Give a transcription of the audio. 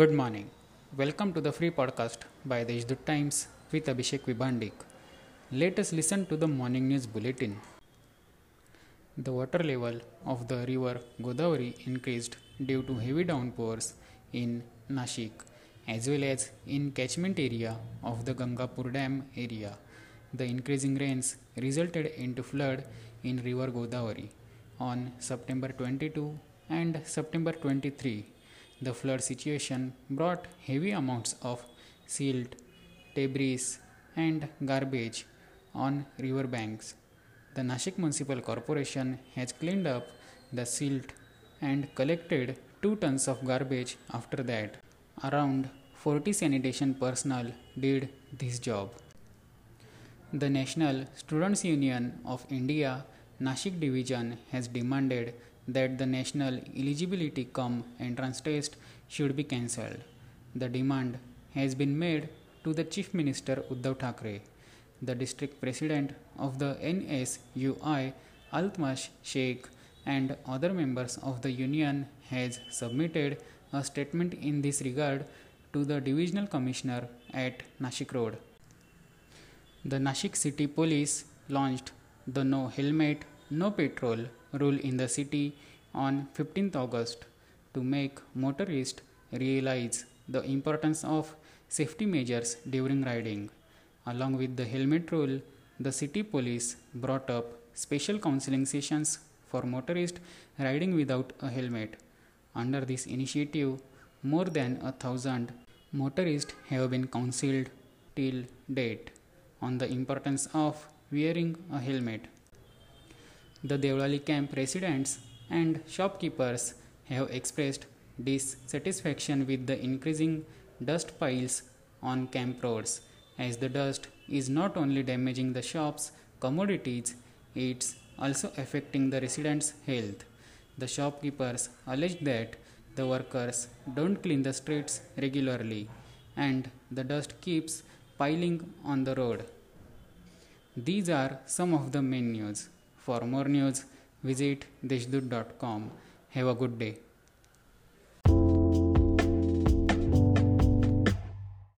Good morning. Welcome to the free podcast by the Deshdoot Times with Abhishek Vibhandik. Let us listen to the morning news bulletin. The water level of the river Godavari increased due to heavy downpours in Nashik as well as in catchment area of the Gangapur Dam area. The increasing rains resulted into flood in river Godavari on September 22 and September 23 the flood situation brought heavy amounts of silt, debris, and garbage on river banks. The Nashik Municipal Corporation has cleaned up the silt and collected 2 tons of garbage after that. Around 40 sanitation personnel did this job. The National Students Union of India Nashik Division has demanded that the national eligibility cum entrance test should be cancelled. The demand has been made to the Chief Minister Uddhav Thackeray. The district president of the NSUI, Altamash Sheikh, and other members of the union has submitted a statement in this regard to the divisional commissioner at Nashik Road. The Nashik City Police launched the No Helmet, No Petrol rule in the city on 15th August to make motorists realize the importance of safety measures during riding. Along with the helmet rule, the city police brought up special counseling sessions for motorists riding without a helmet. Under this initiative, more than a thousand motorists have been counseled till date on the importance of wearing a helmet. The Devlali camp residents and shopkeepers have expressed dissatisfaction with the increasing dust piles on camp roads as the dust is not only damaging the shops commodities it's also affecting the residents health. The shopkeepers allege that the workers don't clean the streets regularly and the dust keeps piling on the road. These are some of the main news for more news visit deshdoot.com have a good day